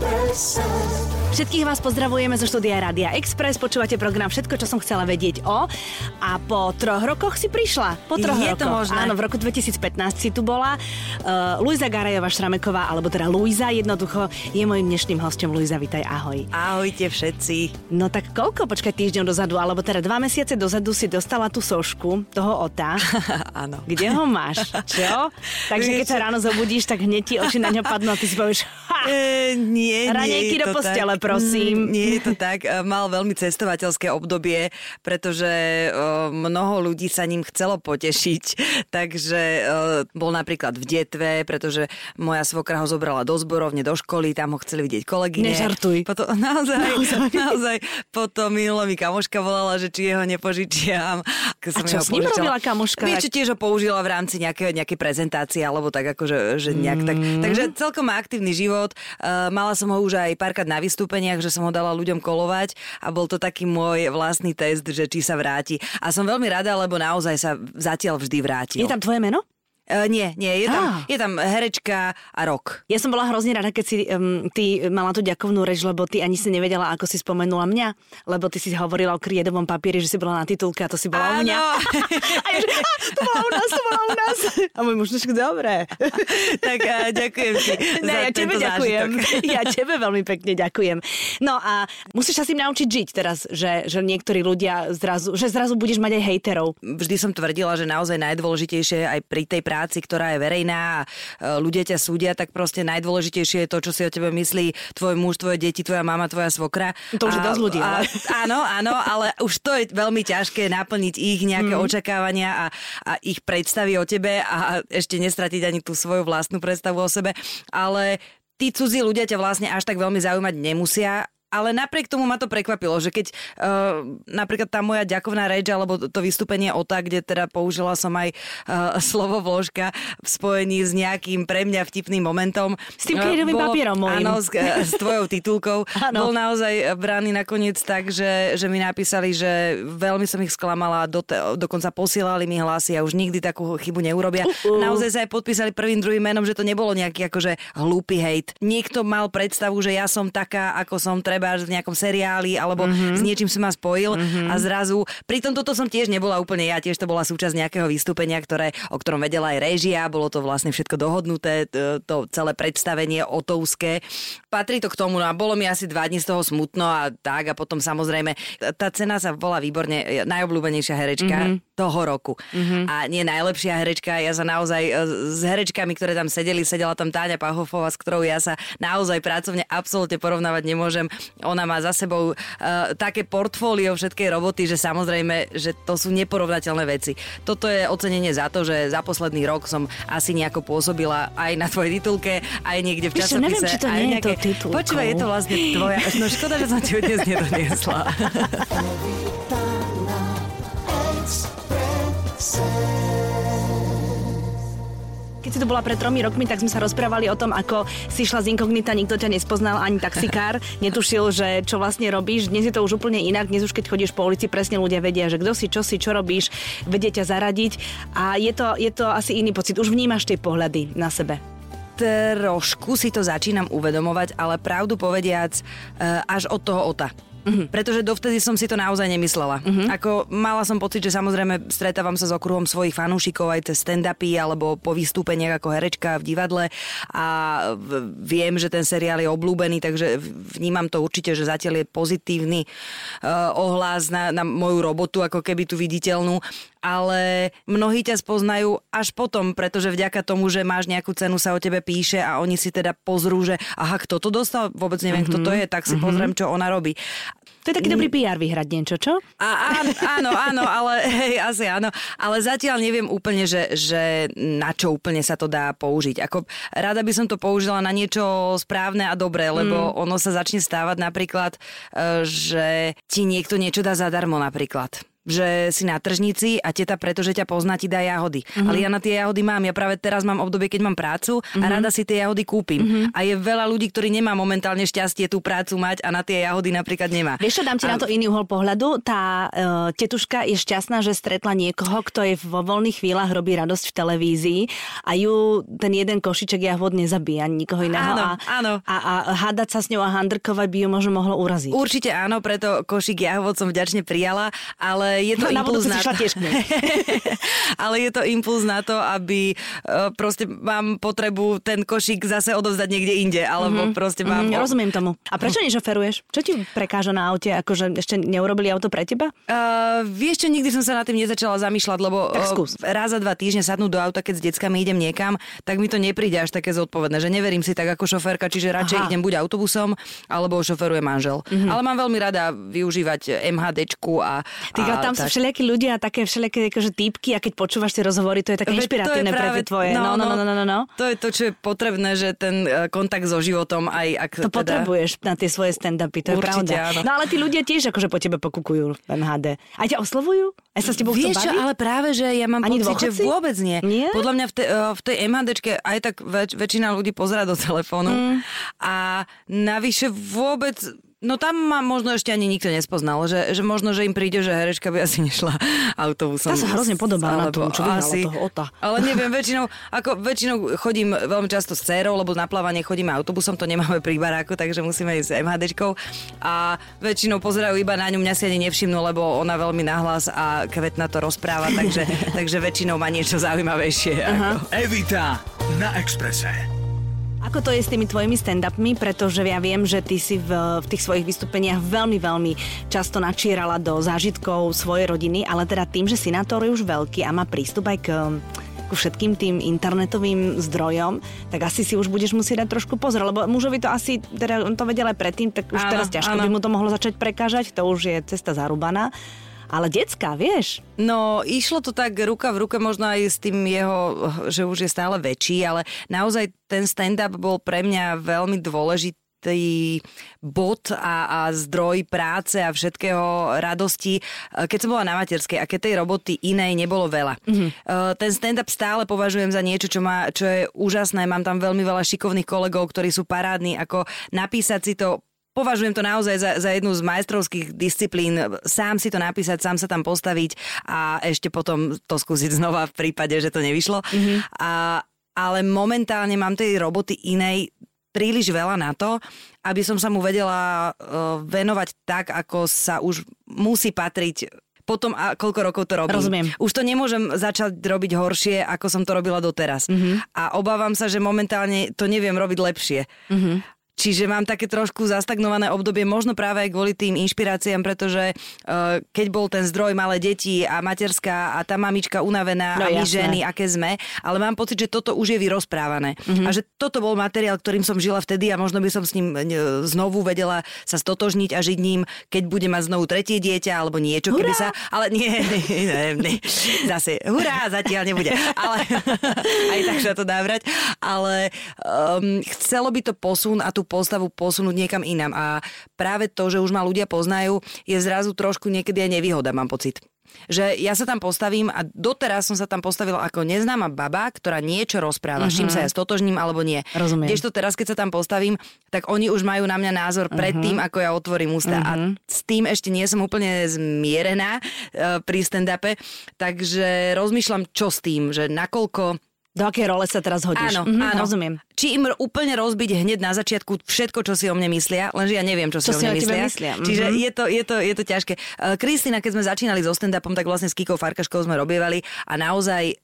express us. Všetkých vás pozdravujeme zo štúdia Rádia Express. Počúvate program Všetko, čo som chcela vedieť o. A po troch rokoch si prišla. Po troch Je rokoch. to možné? Áno, v roku 2015 si tu bola. Uh, Luisa Garajová Šrameková, alebo teda Luisa jednoducho, je mojim dnešným hostom. Luisa, vitaj, ahoj. Ahojte všetci. No tak koľko, počkaj, týždeň dozadu, alebo teda dva mesiace dozadu si dostala tú sošku toho ota. Áno. Kde ho máš? Čo? Takže keď sa ráno zobudíš, tak hneď ti oči na ňo padnú a ty si povieš, ha, E, nie, nie do to postele, tak. Prosím. Mm, Nie je to tak. E, Mal veľmi cestovateľské obdobie, pretože e, mnoho ľudí sa ním chcelo potešiť. Takže e, bol napríklad v detve, pretože moja svokra ho zobrala do zborovne, do školy, tam ho chceli vidieť kolegyne. Nežartuj. Potom, naozaj, Naozaj? naozaj. Potom minulo mi kamoška volala, že či jeho nepožičiam. Som čo jeho s ním požičala. robila kamoška? Vieš, čo tiež ho použila v rámci nejakej, nejakej prezentácie, alebo tak akože, že nejak tak. Mm. Takže celkom aktívny život. Uh, mala som ho už aj párkrát na vystúpeniach, že som ho dala ľuďom kolovať a bol to taký môj vlastný test, že či sa vráti. A som veľmi rada, lebo naozaj sa zatiaľ vždy vrátil. je tam tvoje meno? Uh, nie, nie, je tam, Á. je tam herečka a rok. Ja som bola hrozne rada, keď si um, ty mala tú ďakovnú reč, lebo ty ani si nevedela, ako si spomenula mňa, lebo ty si hovorila o kriedovom papieri, že si bola na titulke a to si bola u mňa. Áno. A že, "Á, to bola u nás, to bola u nás. A môj muž, dobre. tak uh, ďakujem ti Ne, za ja tebe ďakujem. zážitok. Ja tebe veľmi pekne ďakujem. No a musíš sa s tým naučiť žiť teraz, že, že niektorí ľudia zrazu, že zrazu budeš mať aj hejterov. Vždy som tvrdila, že naozaj najdôležitejšie aj pri tej práci, ktorá je verejná a e, ľudia ťa súdia, tak proste najdôležitejšie je to, čo si o tebe myslí tvoj muž, tvoje deti, tvoja mama, tvoja svokra. To už je A- dosť ľudí, a- Áno, áno, ale už to je veľmi ťažké naplniť ich nejaké Mhm. očakávania a, a ich predstavy o tebe a ešte nestratiť ani tú svoju vlastnú predstavu o sebe. Ale tí cudzí ľudia ťa vlastne až tak veľmi zaujímať nemusia ale napriek tomu ma to prekvapilo, že keď uh, napríklad tá moja ďakovná reč alebo to vystúpenie OTA, kde teda použila som aj uh, slovo vložka v spojení s nejakým pre mňa vtipným momentom. S tým uh, krídovým bolo- papierom môjim. Áno, s, eh, s tvojou titulkou. Bol naozaj braný nakoniec tak, že, že mi napísali, že veľmi som ich sklamala, do, dokonca posielali mi hlasy a už nikdy takú chybu neurobia. Uh-uh. Naozaj sa aj podpísali prvým, druhým menom, že to nebolo nejaký akože hlúpy hejt. Niekto mal predstavu, že ja som taká, ako som treba v nejakom seriáli alebo Mhm. mm-hmm. s niečím som ma spojil mm-hmm. a zrazu, pritom toto som tiež nebola úplne ja, tiež to bola súčasť nejakého vystúpenia, ktoré, o ktorom vedela aj režia, bolo to vlastne všetko dohodnuté, to, to celé predstavenie otovské. Patrí to k tomu, no a bolo mi asi dva dní z toho smutno a tak a potom samozrejme, tá cena sa volá výborne, najobľúbenejšia herečka mm-hmm. toho roku. Mm-hmm. A nie najlepšia herečka, ja sa naozaj e, s herečkami, ktoré tam sedeli, sedela tam Táňa Pahofová, s ktorou ja sa naozaj pracovne absolútne porovnávať nemôžem. Ona má za sebou uh, také portfólio všetkej roboty, že samozrejme, že to sú neporovnateľné veci. Toto je ocenenie za to, že za posledný rok som asi nejako pôsobila aj na tvojej titulke, aj niekde v Vieš čo, časopise. neviem, či to nie je nejaké... to titulkou. Počúvaj, je to vlastne tvoja. No škoda, že som ti ju dnes nedoniesla. Keď si tu bola pred tromi rokmi, tak sme sa rozprávali o tom, ako si šla z inkognita, nikto ťa nespoznal, ani taxikár, netušil, že čo vlastne robíš. Dnes je to už úplne inak, dnes už keď chodíš po ulici, presne ľudia vedia, že kto si, čo si, čo robíš, vedie ťa zaradiť a je to, je to asi iný pocit. Už vnímaš tie pohľady na sebe. trošku si to začínam uvedomovať, ale pravdu povediac eh, až od toho ota. Mm-hmm. Pretože dovtedy som si to naozaj nemyslela. Mm-hmm. Ako mala som pocit, že samozrejme stretávam sa s okruhom svojich fanúšikov aj cez stand-upy alebo po vystúpeniach ako herečka v divadle a viem, že ten seriál je obľúbený, takže vnímam to určite, že zatiaľ je pozitívny uh, ohlas na, na moju robotu, ako keby tu viditeľnú ale mnohí ťa spoznajú až potom, pretože vďaka tomu, že máš nejakú cenu, sa o tebe píše a oni si teda pozrú, že aha, kto to dostal, vôbec neviem, mm-hmm. kto to je, tak si mm-hmm. pozriem, čo ona robí. To je taký dobrý PR vyhrať niečo, čo? A, áno, áno, áno, ale hej, asi áno. Ale zatiaľ neviem úplne, že, že na čo úplne sa to dá použiť. Ako, rada by som to použila na niečo správne a dobré, lebo mm. ono sa začne stávať napríklad, e, že ti niekto niečo dá zadarmo napríklad. Že si na tržnici a teta, pretože ťa pozná, ti dá jahody. Mm-hmm. Ale ja na tie jahody mám. Ja práve teraz mám obdobie, keď mám prácu mm-hmm. a Mhm. rada si tie jahody kúpim. Mm-hmm. A je veľa ľudí, ktorí nemá momentálne šťastie tú prácu mať a na tie jahody napríklad nemá. Vieš čo, dám ti a... na to iný uhol pohľadu. Tá uh, tetuška je šťastná, že stretla niekoho, kto je vo voľných chvíľach robí radosť v televízii a ju ten jeden košiček jahod nezabíja nikoho iného. Áno, a, áno. A, a hádať sa s ňou a handrkovať by ju možno mohlo uraziť. Určite áno, preto košík jahod som vďačne prijala, ale je to No, na impuls na šla to. ale je to impuls na to, aby uh, proste mám potrebu ten košík zase odovzdať niekde inde, alebo mm-hmm. proste mám... Mm, rozumiem tomu. A prečo nešoferuješ? Čo ti prekáža na aute? Akože ešte neurobili auto pre teba? Uh, vieš čo, nikdy som sa nad tým nezačala zamýšľať, lebo uh, raz za dva týždne sadnúť do auta, keď s deckami idem niekam, tak mi to nepríde až také zodpovedné, že neverím si tak ako šoférka, čiže radšej Aha. Mhm. idem buď autobusom, alebo šoferuje manžel. Mm-hmm. Ale mám veľmi rada využívať MHDčku a... Ty, a a tam sú všelijakí ľudia a také všelijaké akože týpky a keď počúvaš tie rozhovory, to je také inšpiratívne pre práve- tie tvoje. No, no, no, no, no, no. To je to, čo je potrebné, že ten e, kontakt so životom aj ak To teda... potrebuješ na tie svoje stand-upy, to je Určite, pravda. áno. No ale tí ľudia tiež akože po tebe pokukujú v MHD. A ťa oslovujú? A sa s tebou Vieš čo, ale práve, že ja mám Ani pocit, že dôchodci? vôbec nie. Nie? Podľa mňa v, te, eh, v tej MHDčke aj tak väč, väčšina ľudí pozera do telefónu mm. a navyše vôbec No tam ma možno ešte ani nikto nespoznal, že, že možno, že im príde, že herečka by asi nešla autobusom. Tá sa hrozne podobá na tú, čo asi, toho Ota. Ale neviem, väčšinou, ako väčšinou chodím veľmi často s dcerou, lebo na plávanie chodíme autobusom, to nemáme pri baráku, takže musíme ísť s MHDčkou a väčšinou pozerajú iba na ňu, mňa si ani nevšimnú, lebo ona veľmi nahlas a kvetna to rozpráva, takže, takže väčšinou má niečo zaujímavejšie. Ako. Evita na Exprese. Ako to je s tými tvojimi stand-upmi, pretože ja viem, že ty si v, v tých svojich vystúpeniach veľmi, veľmi často načírala do zážitkov svojej rodiny, ale teda tým, že Sinátor je už veľký a má prístup aj k ku všetkým tým internetovým zdrojom, tak asi si už budeš musieť dať trošku pozor, lebo mužovi to asi, teda on to vedel aj predtým, tak už Áno, teraz ťažko áno. by mu to mohlo začať prekážať, to už je cesta zarúbaná. Ale decka, vieš, No, išlo to tak ruka v ruke možno aj s tým jeho, že už je stále väčší, ale naozaj ten stand-up bol pre mňa veľmi dôležitý bod a, a zdroj práce a všetkého radosti, eh, keď som bola na materskej a keď tej roboty inej nebolo veľa. Mm-hmm. Ten stand-up stále považujem za niečo, čo, má, čo je úžasné. Mám tam veľmi veľa šikovných kolegov, ktorí sú parádni, ako napísať si to Považujem to naozaj za, za jednu z majstrovských disciplín. Sám si to napísať, sám sa tam postaviť a ešte potom to skúsiť znova v prípade, že to nevyšlo. Mm-hmm. A, ale momentálne mám tej roboty inej príliš veľa na to, aby som sa mu vedela uh, venovať tak, ako sa už musí patriť potom a koľko rokov to robím. Rozumiem. Už to nemôžem začať robiť horšie, ako som to robila doteraz. Mm-hmm. A obávam sa, že momentálne to neviem robiť lepšie. Mm-hmm. Čiže mám také trošku zastagnované obdobie, možno práve aj kvôli tým inšpiráciám, pretože uh, keď bol ten zdroj malé deti a materská a tá mamička unavená No, a my jasné. ženy, aké sme, ale mám pocit, že toto už je vyrozprávané. Mm-hmm. A že toto bol materiál, ktorým som žila vtedy a možno by som s ním e, znovu vedela sa stotožniť a žiť ním, keď bude mať znovu tretie dieťa alebo niečo, keby Hurá! sa... Ale nie, nie, nie, zase hurá, zatiaľ nebude. Ale aj tak sa to dá vrať. Ale um, chcelo by to posun a tú postavu posunúť niekam inám. A práve to, že už ma ľudia poznajú, je zrazu trošku niekedy aj nevýhoda, mám pocit. Že ja sa tam postavím a doteraz som sa tam postavila ako neznáma baba, ktorá niečo rozpráva, uh-huh. čím sa ja stotožním alebo nie. Rozumiem. Kdežto teraz, keď sa tam postavím, tak oni už majú na mňa názor pred tým, ako ja otvorím ústa. A s tým ešte nie som úplne zmierená uh, pri stand-upe, takže rozmýšľam, čo s tým, že nakoľko do akej role sa teraz hodíš. Áno, Mhm, áno. Rozumiem. Či im úplne rozbiť hneď na začiatku všetko, čo si o mne myslia, lenže ja neviem, čo, Čo si si o mne tebe myslia. myslia, mhm. Čiže je to, je, to, je to ťažké. Uh, Kristýna, keď sme začínali so stand-upom, tak vlastne s Kikou Farkaškou sme robievali a naozaj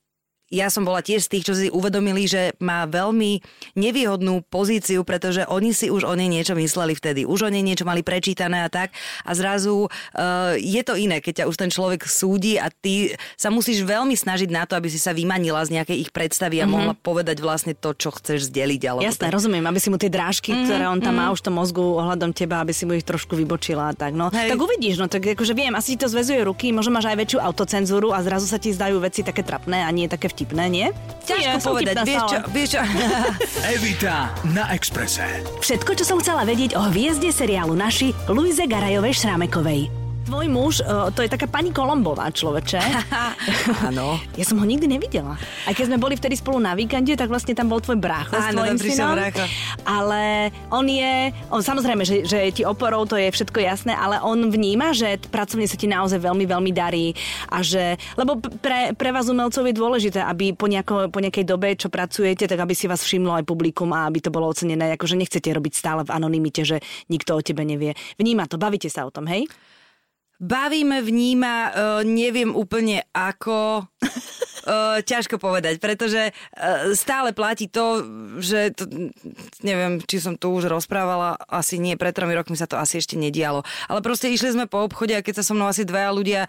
ja som bola tiež z tých, čo si uvedomili, že má veľmi nevýhodnú pozíciu, pretože oni si už o nej niečo mysleli vtedy. Už o nej niečo mali prečítané a tak. A zrazu uh, je to iné, keď ťa už ten človek súdi a ty sa musíš veľmi snažiť na to, aby si sa vymanila z nejakej ich predstavy a mm-hmm. mohla povedať vlastne to, čo chceš zdeliť. Alebo Jasné, tak. rozumiem, aby si mu tie drážky, mm-hmm, ktoré on tam mm-hmm. má už v tom mozgu ohľadom teba, aby si mu ich trošku vybočila a tak. No, Hej. tak uvidíš, no tak akože viem, asi ti to zväzuje ruky, možno máš aj väčšiu autocenzúru a zrazu sa ti zdajú veci také trapné a nie také vtipné, nie? Ťažko Nie, povedať. Vieš čo, vieš čo? Evita na Exprese. Všetko, čo som chcela vedieť o hviezde seriálu Naši, Luize Garajovej Šramekovej. Tvoj muž, uh, to je taká pani Kolombová človeče. Áno. Ja som ho nikdy nevidela. Aj keď sme boli vtedy spolu na víkende, tak vlastne tam bol tvoj brácho s Áno, tvojim tam prišiel synom. brácho. Ale on je, on samozrejme, že, že je ti oporou, to je všetko jasné, ale on vníma, že pracovne sa ti naozaj veľmi, veľmi darí a že, lebo pre, pre vás umelcov je dôležité, aby po, nejako, po nejakej dobe, čo pracujete, tak aby si vás všimlo aj publikum a aby to bolo ocenené, akože nechcete robiť stále v anonimite, že nikto o tebe nevie. Vníma to, bavíte sa o tom, hej? Bavíme, vníma, uh, neviem úplne ako... Uh, ťažko povedať, pretože uh, stále platí to, že to, neviem, či som tu už rozprávala, asi nie, pred tromi rokmi sa to asi ešte nedialo. Ale proste išli sme po obchode a keď sa so mnou asi dvaja ľudia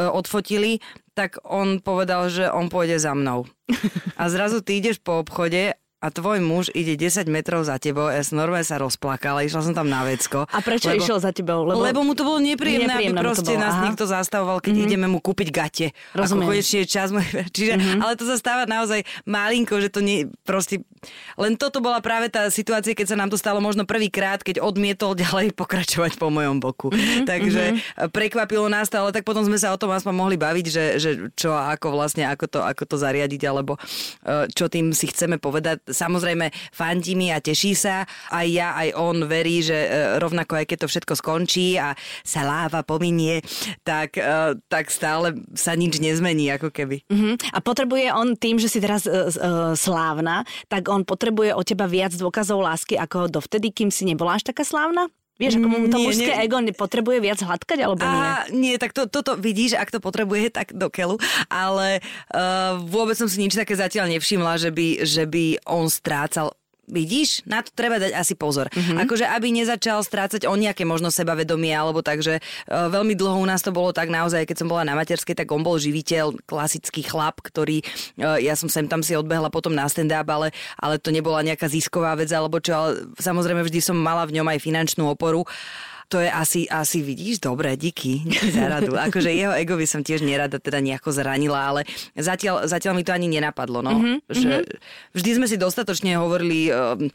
odfotili, tak on povedal, že on pôjde za mnou. A zrazu ty ideš po obchode a tvoj muž ide 10 metrov za tebou, ja som normálne sa rozplakala, išla som tam na vecko. A prečo lebo, išiel za tebou? Lebo, lebo mu to bolo nepríjemné, Nepríjemné aby proste bolo, nás aha. niekto zastavoval, keď mm-hmm. ideme mu kúpiť gate. Rozumiem. Ako konečne je čas. Čiže, mm-hmm. Ale to sa stáva naozaj malinko, že to nie, proste... Len toto bola práve tá situácia, keď sa nám to stalo možno prvýkrát, keď odmietol ďalej pokračovať po mojom boku. Mm-hmm. Takže prekvapilo nás to, ale tak potom sme sa o tom aspoň mohli baviť, že, že čo a ako vlastne, ako to, ako to zariadiť, alebo eh, čo tým si chceme povedať. Samozrejme, fandí mi a teší sa. Aj ja, aj on verí, že eh, rovnako aj keď to všetko skončí a sa láva pominie, tak, eh, tak stále sa nič nezmení, ako keby. Mhm. A potrebuje on tým, že si teraz uh, uh, slávna, tak on potrebuje od teba viac dôkazov lásky ako dovtedy, kým si nebola až taká slávna? Vieš, ako mu to Nie, mužské nie. ego potrebuje viac hladkať, alebo nie? A nie, tak to, toto vidíš, ak to potrebuje, tak do keľu, ale uh, vôbec som si nič také zatiaľ nevšimla, že by, že by on strácal Vidíš, na to treba dať asi pozor. Mhm. Mm-hmm. Akože, aby nezačal strácať o nejaké možno sebavedomie, alebo tak, že uh, veľmi dlho u nás to bolo tak naozaj, keď som bola na materskej, tak on bol živiteľ, klasický chlap, ktorý, uh, ja som sem tam si odbehla potom na stand-up, ale, ale to nebola nejaká zisková vec, alebo čo, ale samozrejme vždy som mala v ňom aj finančnú oporu. To je asi, asi vidíš, dobre, díky, díky za radu. Akože jeho ego by som tiež nerada teda nejako zranila, ale zatiaľ, zatiaľ mi to ani nenapadlo, no. Mm-hmm. Že vždy sme si dostatočne hovorili um,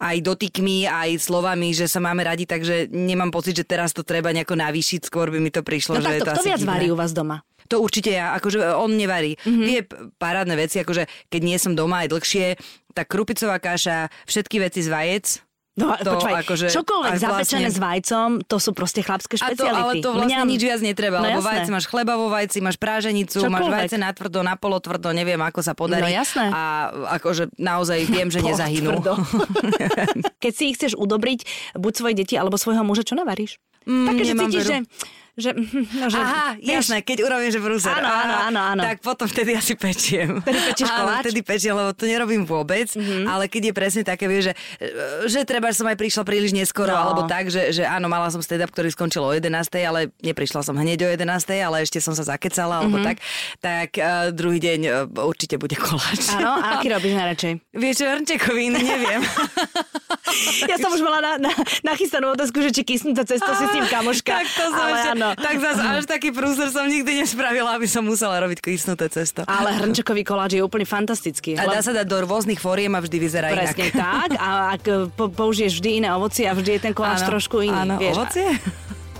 aj dotykmi, aj slovami, že sa máme radi, takže nemám pocit, že teraz to treba nejako navýšiť, skôr by mi to prišlo, No že je takto, to kto asi viac varí u vás doma? To určite ja, akože on nevarí. Mm-hmm. Vie parádne veci, akože keď nie som doma aj dlhšie, tak krupicová kaša, všetky veci z vajec, No, To počkaj, akože čokoľvek aj zapečené vlastne- s vajcom, to sú proste chlapské A to, špeciality. ale to vlastne Mňam. nič viac netreba, No lebo jasné. vajce máš chleba vo vajci, máš práženicu, máš Čokoľvek. vajce na tvrdo, na polotvrdo, neviem, ako sa podarí. No jasné. A akože naozaj viem, že nezahynú. Keď si ich chceš udobriť, buď svoje deti alebo svojho muža, čo navaríš? Mm, Také, že cítiš, veru. že... že, no, že Aha, vieš, jasné, keď urobím, že brúser. Áno, áno, áno, áno. Tak potom vtedy asi pečiem. Vtedy pečieš Áno, koláč? vtedy pečiem, lebo to nerobím vôbec, Mhm. ale keď je presne také, vieš, že, že treba som aj prišla príliš neskoro, No. alebo tak, že, že áno, mala som stand-up, ktorý skončil o 11, ale neprišla som hneď o 11, ale ešte som sa zakecala, alebo tak, tak uh, druhý deň uh, určite bude koláč. Áno, a aký robíš najradšej? Vieš, čo, hrnčekovín, neviem. Ja som už mala na, na, nachystanú otázku, že či kysnúca cesto si s ním kamoška. tak to som ale ešte, áno. tak zase až taký prúser som nikdy nespravila, aby som musela robiť kysnuté cesto. Ale hrnčekový koláč je úplne fantastický. A dá sa dať do rôznych foriem a vždy vyzerá Presne inak. tak. A ak po, použiješ vždy iné ovocie a vždy je ten koláč Áno, trošku iný. Áno, vieš. ovocie?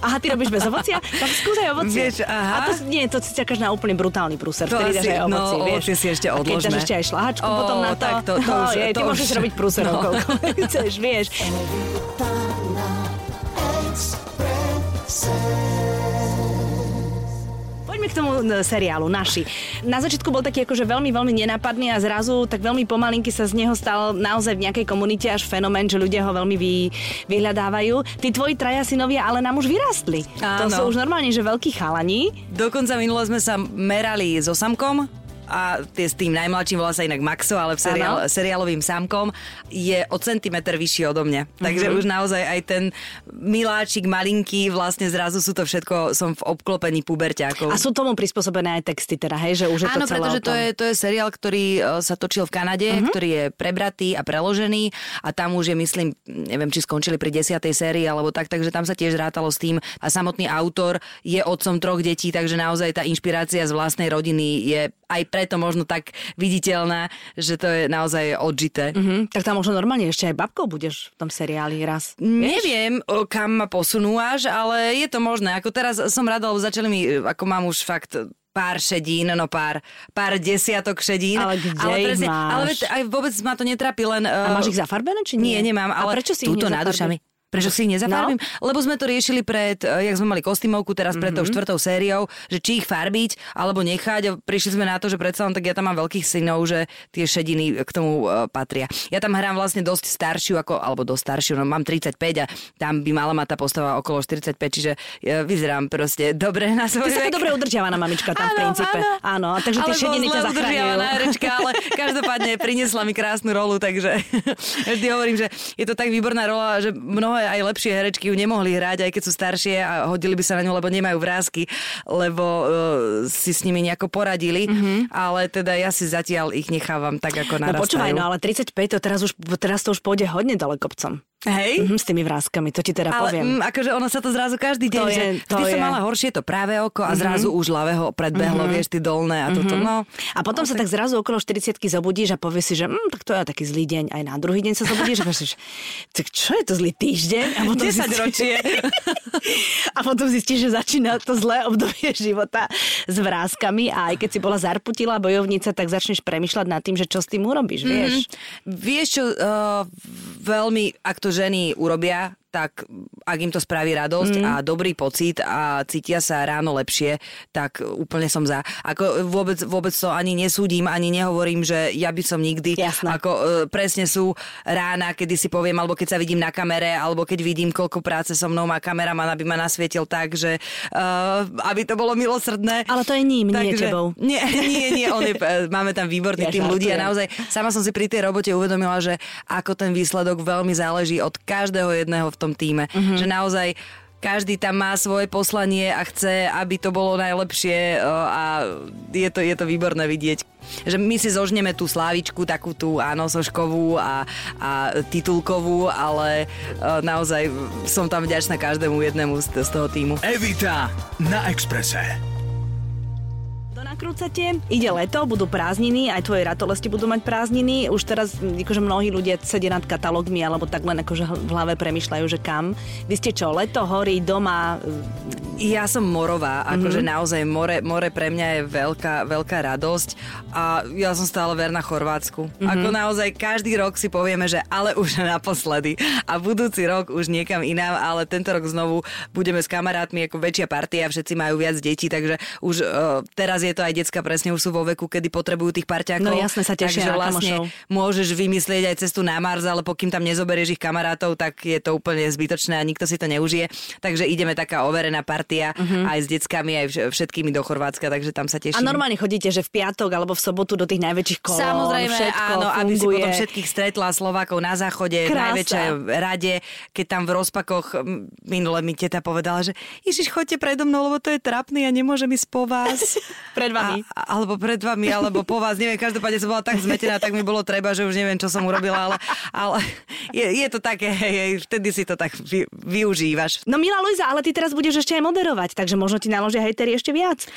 Aha, ty robíš bez ovocia? Tak skúsaj ovocie. Vieš, aha. A to, nie, to si čakáš na úplne brutálny prúser. To Vtedy dáš aj no, ovocie, vieš. ovocie si ešte A keď dáš ešte aj šlahačku Ó, potom na to. tak to- to no, už- je, ty to môžeš už- robiť prúserov, no. koľko chceš, vieš. K tomu e, seriálu, naši. Na začiatku bol taký akože veľmi, veľmi nenápadný a zrazu tak veľmi pomalinky sa z neho stal naozaj v nejakej komunite až fenomén, že ľudia ho veľmi vy, vyhľadávajú. Tí tvoji traja synovia ale nám už vyrástli. To Áno. sú už normálne, že veľkí chalani. Dokonca minule sme sa merali so Samkom a tie s tým najmladším volá sa inak Maxo, ale v seriál, seriálovým Samkom je o centimetr vyšší odo mňa. Takže Mhm. už naozaj aj ten miláčik malinký, vlastne zrazu sú to všetko, som v obklopení puberťákov. A sú tomu prispôsobené aj texty teda, hej, že už je Áno, to celé pretože to je, to je seriál, ktorý e, sa točil v Kanade, uh-huh. ktorý je prebratý a preložený a tam už je, myslím, neviem, či skončili pri desiatej sérii alebo tak, takže tam sa tiež rátalo s tým a samotný autor je otcom troch detí, takže naozaj tá inšpirácia z vlastnej rodiny je aj pre preto možno tak viditeľná, že to je naozaj odžité. Mhm, tak tam možno normálne ešte aj babkou budeš v tom seriáli raz. Neviem, kam ma posunú až, ale je to možné. Ako teraz som rada, lebo začali mi, ako mám už fakt pár šedín, no pár, pár desiatok šedín. Ale kde ale ich máš? Ale aj vôbec ma to netrapí, len... A máš ich zafarbené, či nie? Nie, nemám, A ale prečo si túto. Prečo si ich nezafarbím? No? Lebo sme to riešili pred, eh, jak sme mali kostýmovku, teraz pred Mhm. tou štvrtou sériou, že či ich farbiť alebo nechať. A prišli sme na to, že predsa len tak ja tam mám veľkých synov, že tie šediny k tomu eh, patria. Ja tam hrám vlastne dosť staršiu, ako, alebo dosť staršiu, no mám 35 a tam by mala mať tá postava okolo 45, čiže ja vyzerám proste dobre na Ty svoj si taká vek. dobre udržiavaná mamička tam v Áno, princípe. áno. áno takže tie šediny ťa zachraňujú. herečka, ale každopádne priniesla mi krásnu rolu, takže vždy hovorím, že je to tak výborná rola, že mnohé aj lepšie herečky ju nemohli hrať, aj keď sú staršie a hodili by sa na ňu, lebo nemajú vrázky, lebo uh, si s nimi nejako poradili, mm-hmm. ale teda ja si zatiaľ ich nechávam tak, ako No narastajú. počúvaj, no ale 35 to teraz už teraz to už pôjde hodne dole kopcom. Hej? Mhm, s tými vrázkami, to ti teda Ale poviem. mm, akože ono sa to zrazu každý deň, To že je- to vždy som je. mala horšie to práve oko a zrazu už ľavého predbehlo, vieš, ty dolné a toto, no. A potom sa tak zrazu okolo 40 zobudíš a povieš si, že mm, tak to je taký zlý deň. Aj na druhý deň sa zobudíš a povieš, tak čo je to zlý týždeň? A potom 10 zistíš- ročie. a potom zistíš, že začína to zlé obdobie života s vrázkami a aj keď si bola zarputilá bojovnica, tak začneš premyšľať nad tým, že čo s tým urobíš, vieš? Vieš čo, uh, veľmi, ak to ženy urobia, tak ak im to spraví radosť mm. a dobrý pocit a cítia sa ráno lepšie, tak úplne som za. Ako vôbec, vôbec to ani nesúdim, ani nehovorím, že ja by som nikdy. Jasné. Ako uh, presne sú rána, kedy si poviem, alebo keď sa vidím na kamere, alebo keď vidím, koľko práce so mnou má kameraman, aby ma nasvietil tak, že uh, aby to bolo milosrdné. Ale to je ním, nie tebou. Nie, nie, nie, on je, e, máme tam výborný Ja tým ľudí a naozaj sama som si pri tej robote uvedomila, že ako ten výsledok veľmi záleží od každého jedného v tom týme. Mhm. Že naozaj každý tam má svoje poslanie a chce, aby to bolo najlepšie e, a je to, je to výborné vidieť. Že my si zožneme tú slávičku, takú tú áno, soškovú a, a titulkovú, ale e, naozaj som tam vďačná každému jednému z, z toho týmu. Evita na Exprese. To nakrúcate, ide leto, budú prázdniny, aj tvoje ratolesti budú mať prázdniny. Už teraz akože mnohí ľudia sedia nad katalógmi alebo tak len akože v hlave premyšľajú, že kam. Vy ste čo, leto, hory, doma, Ja som morová, akože naozaj more, more pre mňa je veľká, veľká radosť a ja som stále verná Chorvátsku. Ako naozaj každý rok si povieme, že ale už naposledy a budúci rok už niekam inám, ale tento rok znovu budeme s kamarátmi ako väčšia partia, všetci majú viac detí, takže už uh, teraz je to aj decka presne už sú vo veku, kedy potrebujú tých parťákov. No jasne, sa tešia takže vlastne kamošov. môžeš vymyslieť aj cestu na Mars, ale pokým tam nezoberieš ich kamarátov, tak je to úplne zbytočné a nikto si to neužije. Takže ideme taká overená partia aj s deckami, aj vš- všetkými do Chorvátska, takže tam sa a teším. normálne chodíte, že v piatok alebo v sobotu do tých najväčších kolón, Samozrejme, všetko áno, aby si funguje. potom všetkých stretla Slovákov na záchode, v najväčšej rade, keď tam v rozpakoch minule mi teta povedala, že Ježiš, chodte predo mnou, lebo to je trapný a nemôžem ísť po vás. Pred vami. A, alebo pred vami, alebo po vás, neviem, každopádne som bola tak zmetená, tak mi bolo treba, že už neviem, čo som urobila, ale, ale je, je to také, hej, hej, vtedy si to tak vy, využívaš. No milá Luisa, ale ty teraz budeš ešte aj moderovať, takže možno ti naložia hejteri ešte viac.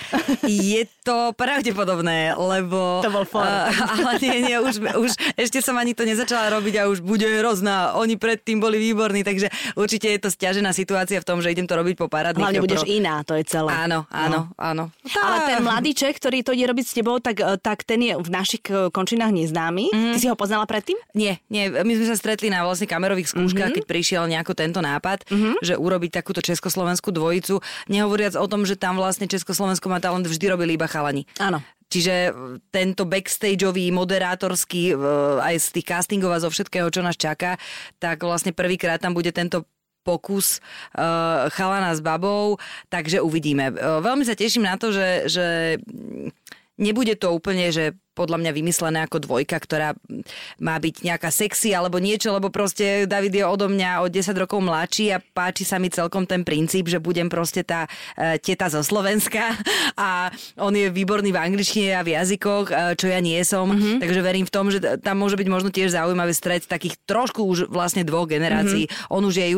Je to pravdepodobné, lebo... To bol for. A, ale nie, nie, už, už ešte som ani to nezačala robiť a už bude hrozná. Oni predtým boli výborní, takže určite je to stiažená situácia v tom, že idem to robiť po parádnych. Hlavne pro- budeš iná, to je celé. Áno, áno, áno. Ale ten mladý Čech, ktorý to ide robiť s tebou, tak, eh, tak ten je v našich eh, končinách neznámy. Ty si ho poznala predtým? Nie, nie, my sme sa stretli na vlastne kamerových skúškach, Mhm. keď prišiel nejako tento nápad, že urobiť takúto československú dvojicu, nehovoriac o tom, že tam vlastne Československo má talent vždy robili iba chalani. Áno. Čiže e, tento backstageový, moderátorský, aj z tých castingov a zo všetkého, čo nás čaká, tak vlastne prvýkrát tam bude tento pokus uh, chalana s babou, takže uvidíme. Uh, veľmi sa teším na to, že, že nebude to úplne, že podľa mňa vymyslené ako dvojka, ktorá má byť nejaká sexy alebo niečo, lebo proste David je odo mňa o 10 rokov mladší a páči sa mi celkom ten princíp, že budem proste tá e, teta zo Slovenska a on je výborný v angličtine a v jazykoch, e, čo ja nie som, mm-hmm. takže verím v tom, že tam môže byť možno tiež zaujímavý stred takých trošku už vlastne dvoch generácií. Mm-hmm. On už je e,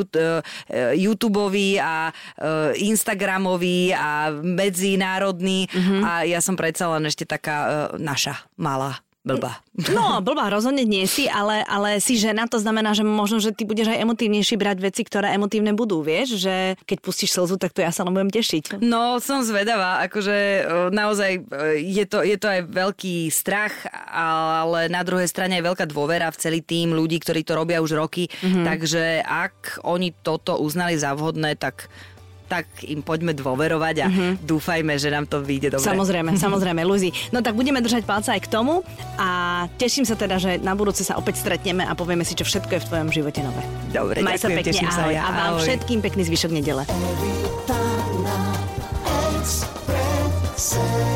YouTubeový a e, Instagramový a medzinárodný mm-hmm. a ja som predsa len ešte taká e, naša malá blbá. No, blbá rozhodne nie si, ale, ale si žena, to znamená, že možno, že ty budeš aj emotívnejší brať veci, ktoré emotívne budú, vieš, že keď pustíš slzu, tak to ja sa len budem tešiť. No, som zvedavá, akože naozaj e, je to, je to aj veľký strach, ale na druhej strane aj veľká dôvera v celý tým ľudí, ktorí to robia už roky, mm-hmm. takže ak oni toto uznali za vhodné, tak tak im poďme dôverovať a mm-hmm. dúfajme, že nám to vyjde dobre. Samozrejme, samozrejme, Luzi. No tak budeme držať palca aj k tomu a teším sa teda, že na budúce sa opäť stretneme a povieme si, čo všetko je v tvojom živote nové. Dobre, Maj ďakujem, sa pekne, teším ahoj, sa ja. A vám všetkým pekný zvyšok nedele. Express.